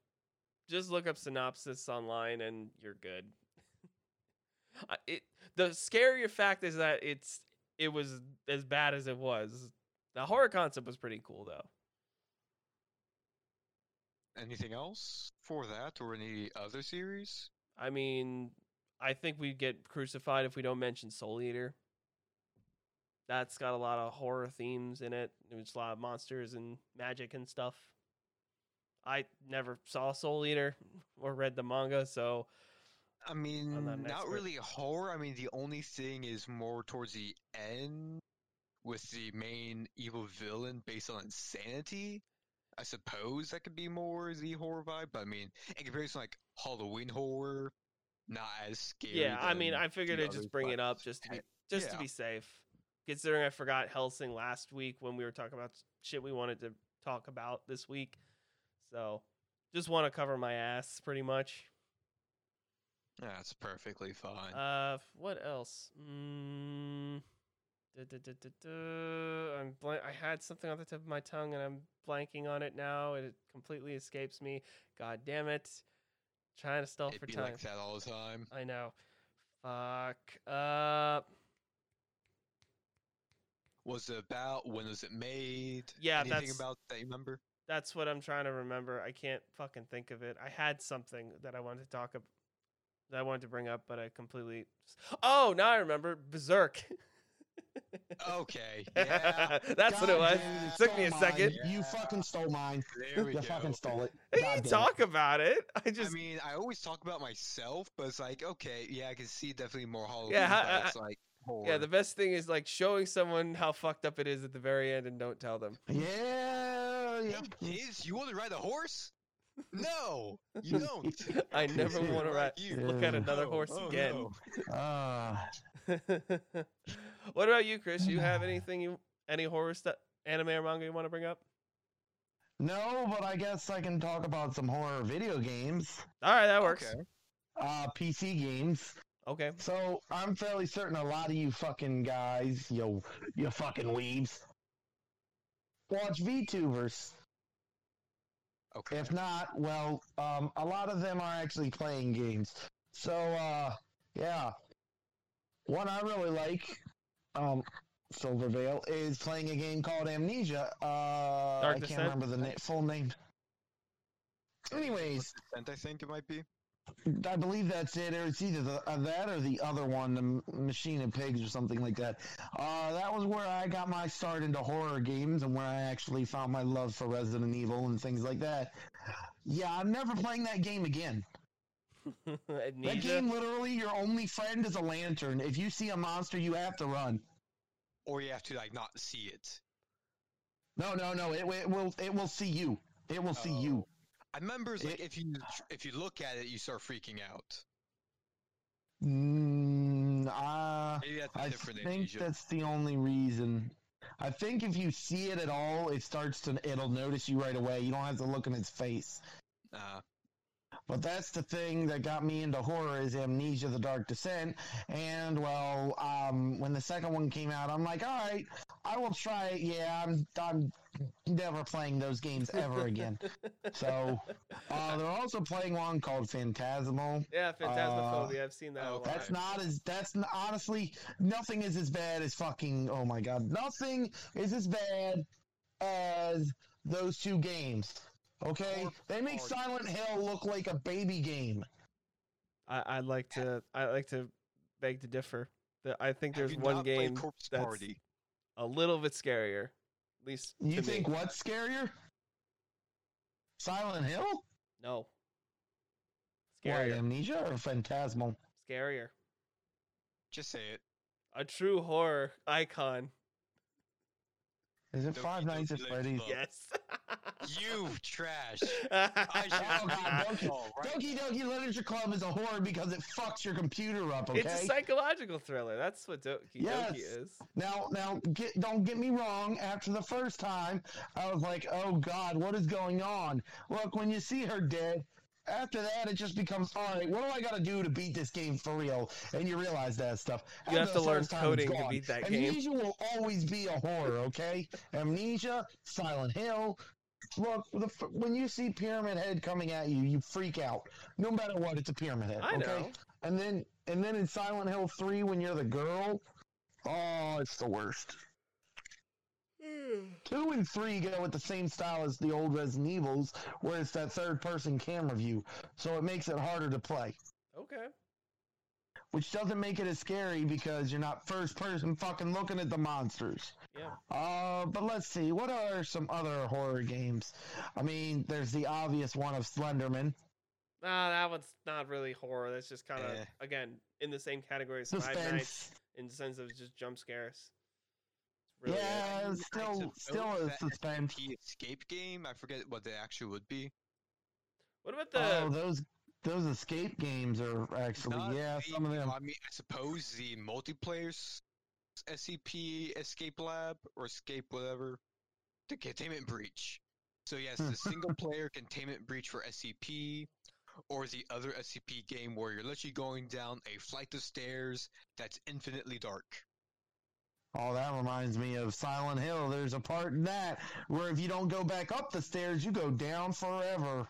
just look up synopsis online and you're good. It the scarier fact is that it's it was as bad as it was. The horror concept was pretty cool though. Anything else for that or any other series? I mean, I think we get crucified if we don't mention Soul Eater. That's got a lot of horror themes in it. There's a lot of monsters and magic and stuff. I never saw Soul Eater or read the manga, so I mean, not not really horror. I mean, the only thing is more towards the end with the main evil villain based on insanity. I suppose that could be more the horror vibe, but I mean, in comparison to like Halloween horror, not as scary. yeah. I mean, I figured I'd just bring it up just to be just to be safe. Considering I forgot Hellsing last week when we were talking about shit we wanted to talk about this week, so just want to cover my ass pretty much. That's perfectly fine. Uh, what else? Mm. I'm blank. I had something on the tip of my tongue and I'm blanking on it now. It completely escapes me. God damn it! Trying to stall It'd for be time. like that all the time. I know. Fuck. Uh. Was it about? When was it made? Yeah, Anything that's- about that you remember? That's what I'm trying to remember. I can't fucking think of it. I had something that I wanted to talk about. That I wanted to bring up, but I completely. Oh, now I remember. Berserk. Okay, yeah. That's what it was. damn It took me a stole mine. second. You fucking stole mine. There we You go. fucking stole it. You God damn it. talk about it. I just. I mean, I always talk about myself, but it's like, okay, yeah, I can see definitely more Halloween. Yeah, ha- but uh, it's like horror. yeah, the best thing is like showing someone how fucked up it is at the very end and don't tell them. Yeah, yeah. Hey, kids, you want to ride a horse? No, you don't. I never Yeah, want to ride. you. Look at another No, horse oh, again. no. Uh, what about you, Chris? You have anything you any horror stuff, anime or manga you want to bring up? no, but I guess I can talk about some horror video games, All right, that works. Okay. uh, PC games. Okay. So I'm fairly certain a lot of you fucking guys, yo, you fucking weebs, watch VTubers. Okay. If not, well, um, a lot of them are actually playing games. So, uh, yeah. One I really like, um, Silvervale, is playing a game called Amnesia. Uh, Dark I can't Descent? remember the na- full name. Anyways, And I think it might be. I believe that's it. Or it's either the, uh, that or the other one, the Machine of Pigs or something like that. Uh, that was where I got my start into horror games and where I actually found my love for Resident Evil and things like that. Yeah, I'm never playing that game again. That game, literally, your only friend is a lantern. If you see a monster, you have to run. Or you have to like not see it. No, no, no. It, it will. It will see you. It will see you. I remember it's like if you if you look at it, you start freaking out. Mm, uh, Maybe that's a I think that's the only reason. I think if you see it at all, it starts to it'll notice you right away. You don't have to look in its face. Uh, But that's the thing that got me into horror is Amnesia: The Dark Descent. And well, um, when the second one came out, I'm like, all right, I will try it. Yeah, I'm I'm never playing those games ever again. so uh, they're also playing one called Phantasmal. yeah, Phantasmophobia. I've seen that. a oh. That's not as that's n- honestly nothing is as bad as fucking oh my god nothing is as bad as those two games. Okay, they make Silent Hill look like a baby game. I, I'd like to. I like to beg to differ. The- I think there's one game that's a little bit scarier. At least You think me. what's scarier? Silent Hill? No. What, Scarier. Amnesia or Phantasmal? Scarier. Just say it. A true horror icon. Is it Five Nights at Doki Freddy's? Yes. You trash. I should Oh, God, Doki, right. Doki Doki Literature Club is a horror because it fucks your computer up. Okay, It's a psychological thriller. That's what Doki Yes. Doki is. Now, now, get, don't get me wrong. After the first time, I was like, "Oh God, what is going on?" Look, when you see her dead, after that, it just becomes, "All right, what do I got to do to beat this game for real?" And you realize that stuff. You have to learn first time, it's coding to beat that game. Amnesia will always be a horror. Okay, Amnesia, Silent Hill. Look, the, when you see Pyramid Head coming at you, you freak out. No matter what, it's a Pyramid Head. I okay? know. And then and then in Silent Hill 3 when you're the girl, oh, it's the worst. 2 and 3 go with the same style as the old Resident Evils where it's that third person camera view. So it makes it harder to play, Okay. which doesn't make it as scary because you're not first person fucking looking at the monsters. Yeah. Uh, but let's see, what are some other horror games? I mean, there's the obvious one of Slenderman. Nah, that one's not really horror. That's just kind of Eh. again in the same category as Five Nights in the sense of just jump scares. It's really yeah, I it's still suppose still a suspense. SCP escape game. I forget what they actually would be. What about the? oh, those those escape games are actually Not yeah, the- some of them. I mean, I suppose the multiplayer s- SCP Escape Lab or Escape whatever, the Containment Breach. So yes, the single player Containment Breach for SCP, or the other SCP game where you're literally going down a flight of stairs that's infinitely dark. Oh, that reminds me of Silent Hill. There's a part in that where if you don't go back up the stairs, you go down forever.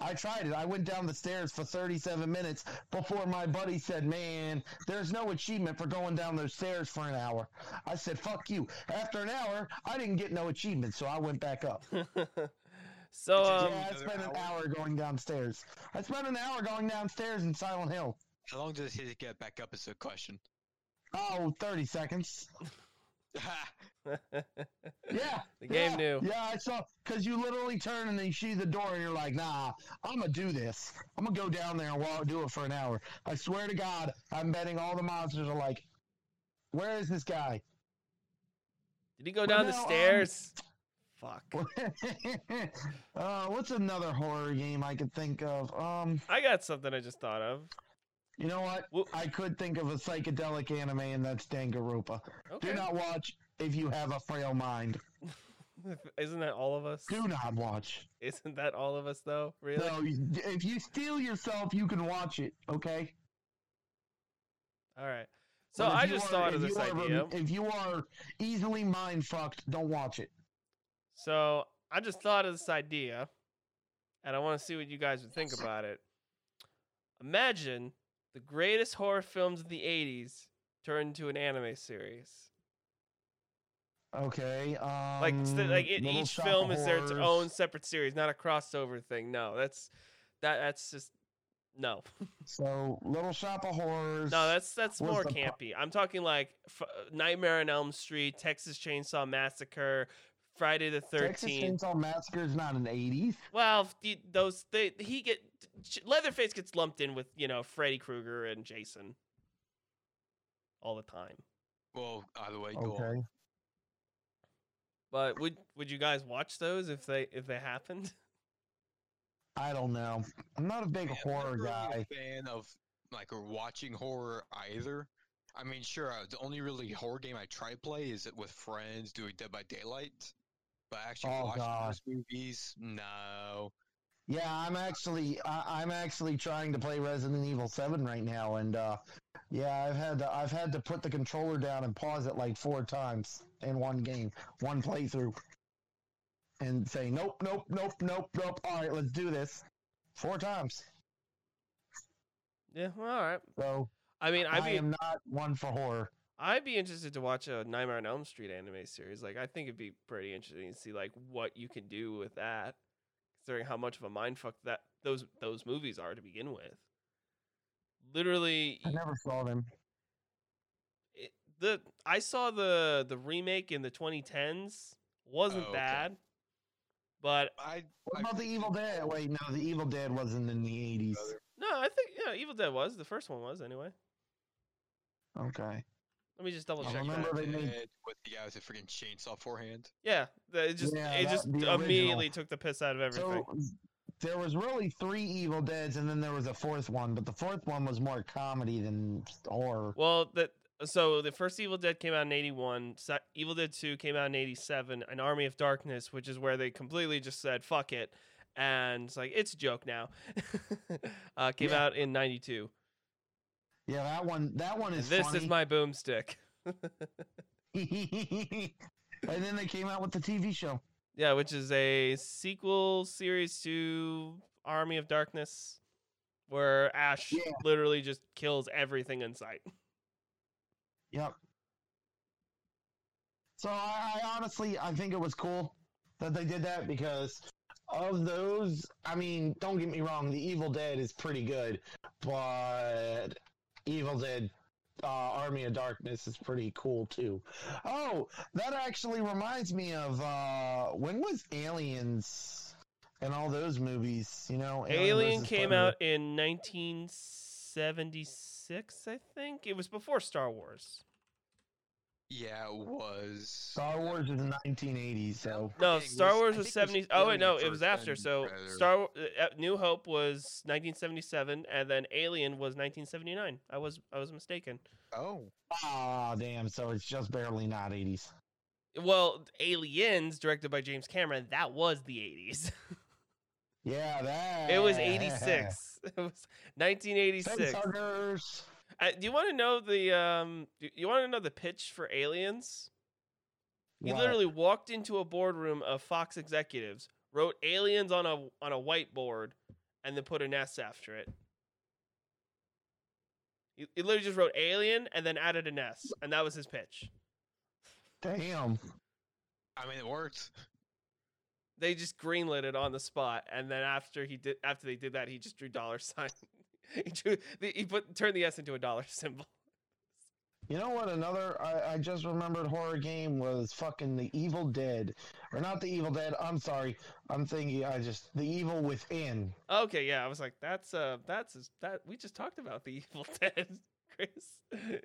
I tried it. I went down the stairs for 37 minutes before my buddy said, Man, there's no achievement for going down those stairs for an hour. I said, Fuck you. After an hour, I didn't get no achievement, so I went back up. so um, yeah, I spent an hour? hour going downstairs. I spent an hour going downstairs in Silent Hill. How long does it take to get back up is the question. Oh, 30 seconds. Yeah. The game yeah, knew. Yeah, I saw because you literally turn and then you see the door and you're like, nah, I'm gonna do this. I'm gonna go down there and walk, do it for an hour. I swear to God, I'm betting all the monsters are like, where is this guy? Did he go Well, down the no, um, stairs? Fuck. uh, what's another horror game I could think of? Um, I got something I just thought of. You know what? Well- I could think of a psychedelic anime, and that's Danganronpa. Okay. Do not watch if you have a frail mind. Isn't that all of us? Do not watch. Isn't that all of us though? Really? No, if you steal yourself, you can watch it. Okay. All right. So I just are- thought of this idea. if you are easily mind fucked, don't watch it. So I just thought of this idea, and I want to see what you guys would think about it. Imagine the greatest horror films of the '80s turned into an anime series. Okay. Um, Like, st- like it, each film is their its own separate series, not a crossover thing. No, that's that. That's just no, So, Little Shop of Horrors. no. That's that's more campy. I'm talking like F- Nightmare on Elm Street, Texas Chainsaw Massacre, Friday the Thirteenth. Texas Thirteenth. Chainsaw Massacre is not an 80s. Well, the, those they he get Leatherface gets lumped in with you know Freddy Krueger and Jason all the time. well, either way, go on. But would would you guys watch those if they if they happened? I don't know. I'm not a big Yeah, I'm not horror really guy. A fan of like or watching horror either. I mean, sure, uh, the only really horror game I try to play is it with friends doing Dead by Daylight. But actually Oh, watching God. those movies, no. Yeah, I'm actually I, I'm actually trying to play Resident Evil 7 right now, and uh, yeah, I've had to I've had to put the controller down and pause it like four times in one game, one playthrough, and say nope, nope, nope, nope, nope. All right, let's do this four times. Yeah, well, all right. So I mean, I'd I be am not one for horror. I'd be interested to watch a Nightmare on Elm Street anime series. Like, I think it'd be pretty interesting to see like what you can do with that, considering how much of a mindfuck that those those movies are to begin with. Literally, I never saw them. it, the I saw the the remake in the 2010s wasn't Oh, okay. bad, but I What I about the Evil Dead? Wait, no, the Evil Dead wasn't in the 80s. no, I think yeah, Evil Dead was the first one was anyway. Okay. Let me just double check. I check remember that. they made- with the guy with the freaking chainsaw forehand. Yeah, the- it just Yeah, it that- just immediately took the piss out of everything. So there was really three Evil Deads, and then there was a fourth one, but the fourth one was more comedy than horror. Well, that so the first Evil Dead came out in '81. Evil Dead Two came out in '87. An Army of Darkness, which is where they completely just said "fuck it," and it's like it's a joke now. uh, came Yeah. out in '92. Yeah, that one. That one is. This funny. is my boomstick. and then they came out with the TV show. yeah, which is a sequel series to Army of Darkness, where Ash Yeah. literally just kills everything in sight. Yep. So I, I honestly, I think it was cool that they did that because of those. I mean, don't get me wrong, The Evil Dead is pretty good, but Evil Dead. Uh, Army of Darkness is pretty cool too. Oh, that actually reminds me of uh, when was Aliens and all those movies? You know, Alien versus came out in 1976, I think. It was before Star Wars. Yeah, it was. Star Wars is in the 1980s, so No, Thing Star was- Wars was was 70. Oh wait, no, it was after. So Predator. Star uh, New Hope was 1977, and then Alien was 1979. I was I was mistaken. Oh, ah, damn. So it's just barely not 80s. Well, Aliens, directed by James Cameron, that was the 80s. Yeah, that it was 86. It was 1986. Facehuggers. Uh, do you want to know the um? do You want to know the pitch for Aliens? He What? literally walked into a boardroom of Fox executives, wrote aliens on a on a whiteboard, and then put an S after it. He, he literally just wrote alien and then added an S, and that was his pitch. Damn. I mean, it worked. They just greenlit it on the spot, and then after he did after they did that, he just drew dollar sign. he drew he put turned the S into a dollar symbol. You know what? Another I, I just remembered horror game was fucking The Evil Dead, or not The Evil Dead. I'm sorry. I'm thinking I just The Evil Within. Okay, yeah, I was like, that's uh, that's that we just talked about the Evil Dead, Chris.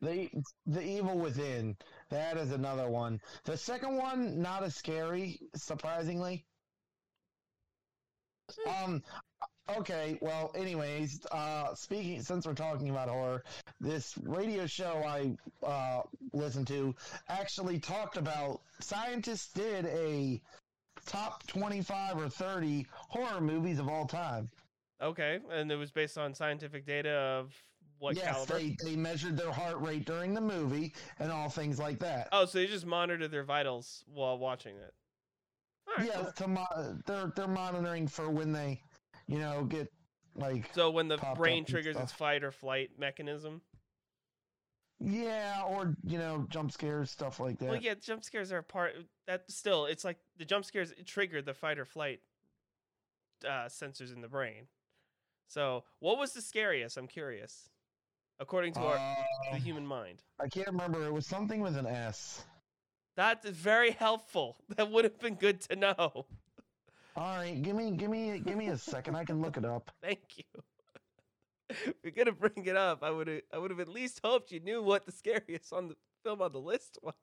The The Evil Within. That is another one. The second one not as scary, surprisingly. Um. Okay. Well. Anyways. Uh. Speaking. Since we're talking about horror, this radio show I uh listened to actually talked about scientists did a top twenty five or thirty horror movies of all time. Okay, and it was based on scientific data of what yes, caliber? they they measured their heart rate during the movie and all things like that. Oh, so they just monitor their vitals while watching it. Right, yeah, cool. to mo- they're they're monitoring for when they, you know, get like So when the brain triggers its fight or flight mechanism. yeah, or you know, jump scares stuff like that. Well, yeah, jump scares are a part. That still, it's like the jump scares trigger the fight or flight uh, sensors in the brain. So, what was the scariest? I'm curious. According to our the Um, human mind. I can't remember. It was something with an S. That's very helpful. That would have been good to know. All right, give me give me give me a second. I can look it up. Thank you. If you're gonna bring it up, I would have I would have at least hoped you knew what the scariest on the film on the list was.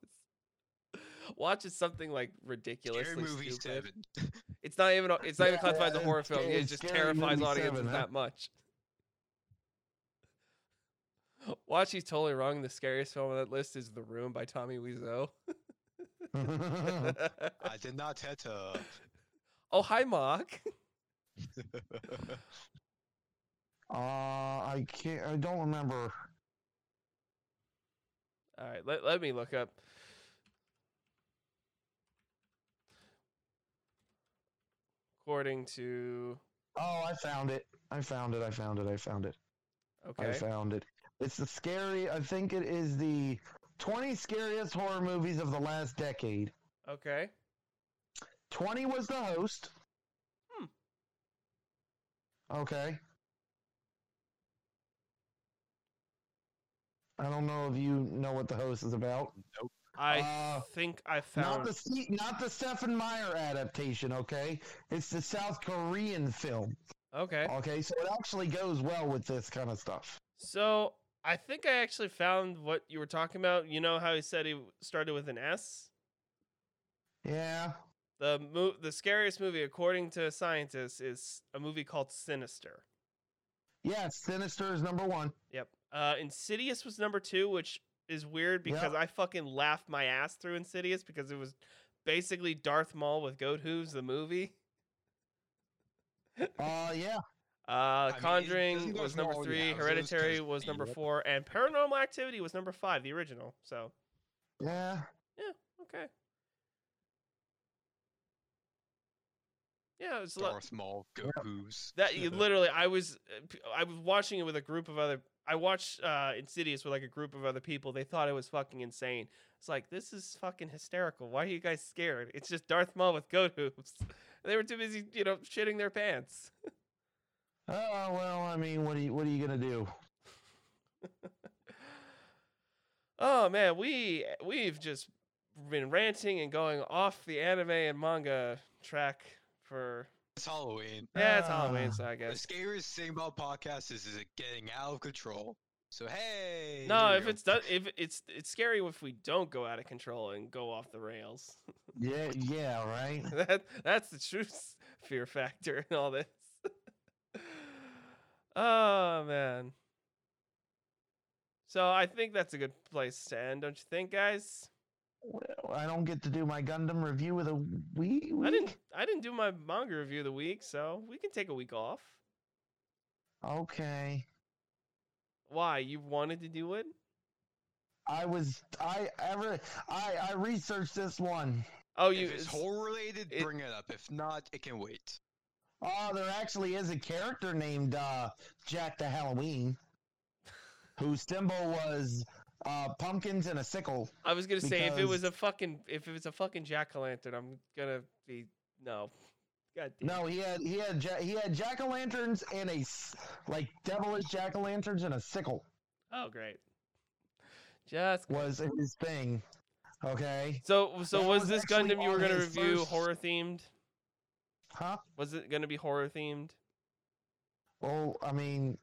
Watch is something like ridiculously Scary movie stupid. seven. It's not even it's not even Yeah, classified as a horror film. It just terrifies audiences 7, huh? that much. Watch, he's totally wrong. The scariest film on that list is The Room by Tommy Wiseau. I did not hit uh oh, hi, Mark. uh, I can't. I don't remember. All right, let, let me look up. According to Oh, I found it. I found it. I found it. I found it. Okay. I found it. It's the scary. I think it is the 20 scariest horror movies of the last decade. okay, 20 was the host. Hmm. Okay. I don't know if you know what the host is about. Nope. I Uh, think I found Not found. the not the Stephen Meyer adaptation, okay? It's the South Korean film. Okay, Okay, so it actually goes well with this kind of stuff. so I think I actually found what you were talking about. You know how he said he started with an S. Yeah. The mo- the scariest movie, according to scientists, is a movie called Sinister. Yeah, Sinister is number one. Yep. Uh, Insidious was number two, which is weird Yeah. because I fucking laughed my ass through Insidious because it was basically Darth Maul with goat hooves, the movie. Uh, yeah. Uh, mean, Conjuring doesn't was number three, yeah, those Hereditary was number what- four, and Paranormal Activity was number five, the original. So, Yeah. yeah, okay. Yeah, it's a lot. Darth Maul Goku's. That you literally, I was, I was watching it with a group of other. I watched uh, Insidious with like a group of other people. They thought it was fucking insane. It's like this is fucking hysterical. Why are you guys scared? It's just Darth Maul with goat hooves. They were too busy, you know, shitting their pants. Oh well, I mean, what are you what are you gonna do? Oh man, we we've just been ranting and going off the anime and manga track for It's Halloween. yeah, it's Halloween, so I guess. The scariest thing about podcasts is, is it getting out of control. So hey. No, if it's done, if it's it's scary if we don't go out of control and go off the rails. Yeah, yeah, right. that that's the true fear factor in all this. oh man. So I think that's a good place to end, don't you think, guys? Well, I don't get to do my Gundam review of the week. I didn't I didn't do my manga review of the week, so we can take a week off. Okay. Why? You wanted to do it? I was I ever I I researched this one. Oh, you. if it's it's- horror related, it- bring it up. If not, it can wait. Oh, there actually is a character named uh, Jack the Halloween, whose symbol was uh, pumpkins and a sickle. I was gonna say if it was a fucking if it was a fucking jack o' lantern, I'm gonna be no. God damn. No, he had he had ja- he had jack o' lanterns and a like devilish jack o' lanterns and a sickle Oh, great. Just was his thing. Okay, so so That was was this Gundam you were gonna review first- horror themed? huh? Was it gonna be horror themed? Well, I mean,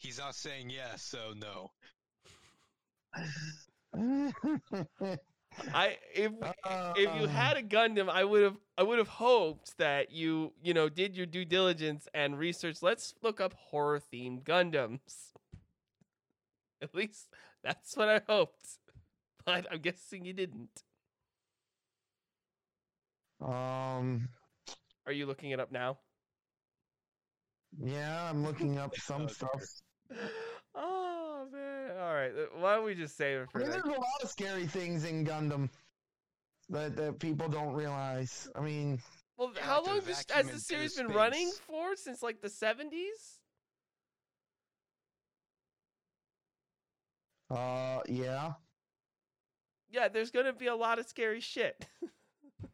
He's not saying yes, so no. I if Uh, if you had a Gundam, I would have I would have hoped that you you know did your due diligence and research. Let's look up horror themed Gundams. At least that's what I hoped, but I'm guessing you didn't. um, Are you looking it up now? yeah, I'm looking up some Oh, stuff. Oh man! All right, why don't we just save it I for mean, there's a lot of scary things in Gundam that that people don't realize. I mean, Well, Yeah, how long this, has the series been space. running for? Since like the seventies? uh, yeah. Yeah, there's gonna be a lot of scary shit.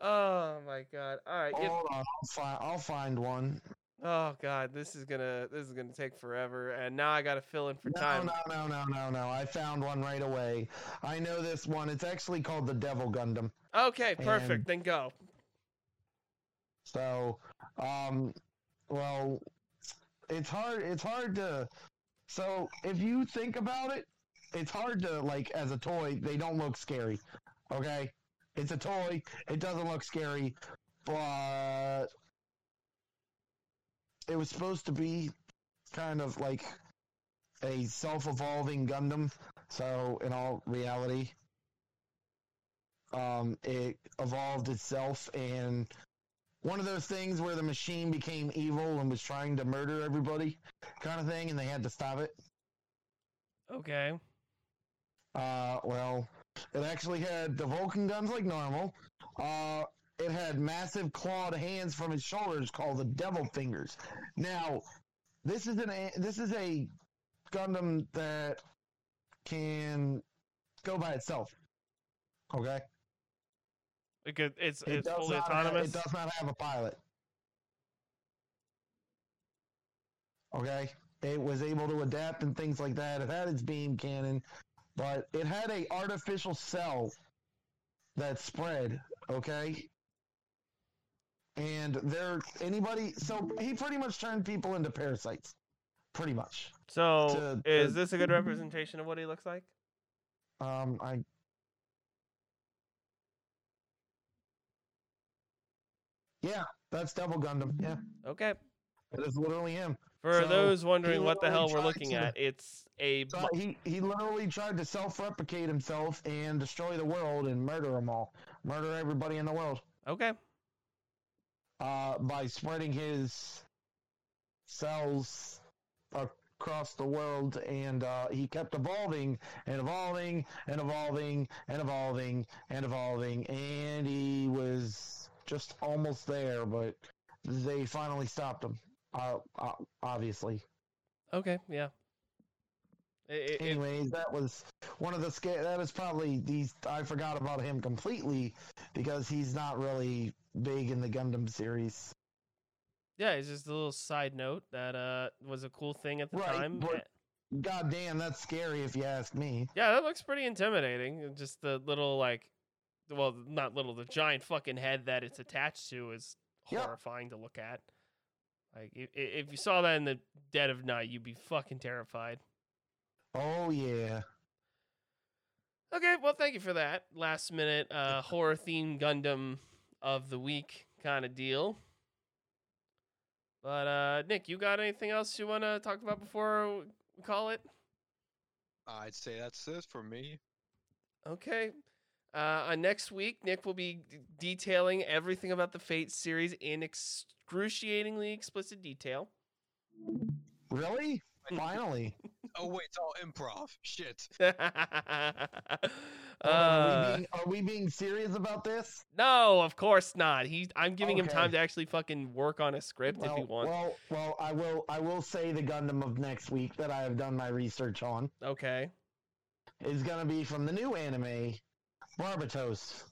oh my god! All right. yeah- Hold on, I'll find I'll find one. Oh god, this is gonna this is gonna take forever, and now I gotta fill in for No, time. no, no, no, no, no. No. I found one right away. I know this one. It's actually called the Devil Gundam. Okay, perfect. And- Then go. So, um, well, it's hard. It's hard to. So, if you think about it, it's hard to like as a toy. They don't look scary. Okay, it's a toy. It doesn't look scary, but it was supposed to be kind of like a self-evolving Gundam. So, in all reality, um, it evolved itself and one of those things where the machine became evil and was trying to murder everybody, kind of thing, and they had to stop it. Okay. Uh, well, it actually had the Vulcan guns like normal. Uh, it had massive clawed hands from its shoulders called the Devil Fingers. Now, this is an a- this is a Gundam that can go by itself. Okay, It could, it's it it's fully not have, autonomous. it does not have a pilot. Okay, it was able to adapt and things like that. It had its beam cannon, but it had a artificial cell that spread. Okay, and there anybody. So he pretty much turned people into parasites. Pretty much. so, to- is to- this a good representation of what he looks like? Um, I. Yeah, that's Devil Gundam. Yeah, Okay. it is literally him. For So, those wondering what the hell we're looking to- at, it's a So he he literally tried to self-replicate himself and destroy the world and murder them all, murder everybody in the world, okay. Uh, by spreading his cells across the world, and uh, he kept evolving and evolving and evolving and evolving and evolving, and he was just almost there, but they finally stopped him. Uh, uh, obviously. Okay. Yeah. It, it, it- Anyways, that was one of the scare. That is probably these. I forgot about him completely because he's not really big in the Gundam series. yeah, it's just a little side note that uh was a cool thing at the Right, time. but- Eh, God damn, that's scary if you ask me. Yeah, that looks pretty intimidating. Just the little like, well, not little, the giant fucking head that it's attached to is Yep. horrifying to look at. Like, if, if you saw that in the dead of night, you'd be fucking terrified. Oh yeah. Okay, well, thank you for that last minute uh, horror themed Gundam of the week kind of deal. But uh, Nick, you got anything else you want to talk about before we call it? I'd say that's it for me. Okay. Uh, on next week, Nick will be d- detailing everything about the Fate series in excruciatingly explicit detail. Really? Finally. Oh wait, it's all improv. Shit. Hold on, are, Uh, we being, are we being serious about this? no, of course not. He, I'm giving him time to actually fucking work on a script if he wants. well, well, I will. I will say the Gundam of next week that I have done my research on okay. is going to be from the new anime, Barbatos,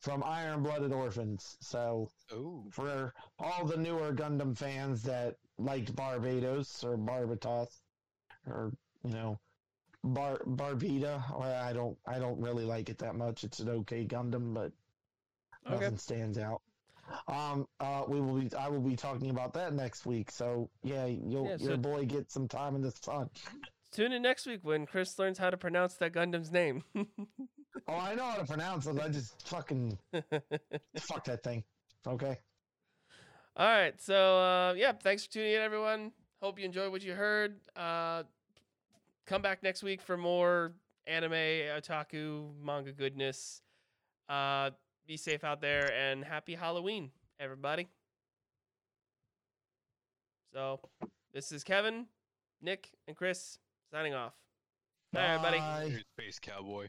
from Iron Blooded Orphans. So Oh. for all the newer Gundam fans that liked Barbados or Barbatos, or you know, Bar Barbita, or I don't, I don't really like it that much. It's an okay Gundam, but Okay. nothing stands out. Um, uh, we will be, I will be talking about that next week. So yeah, you'll, Yeah, so- your boy get some time in the sun. Tune in next week when Chris learns how to pronounce that Gundam's name. Oh, I know how to pronounce it. I just fucking fuck that thing. Okay. All right. So, uh, yeah, thanks for tuning in, everyone. Hope you enjoyed what you heard. Uh, come back next week for more anime, otaku, manga goodness. Uh, be safe out there and happy Halloween, everybody. So, this is Kevin, Nick, and Chris signing off. Bye, everybody. Space cowboy.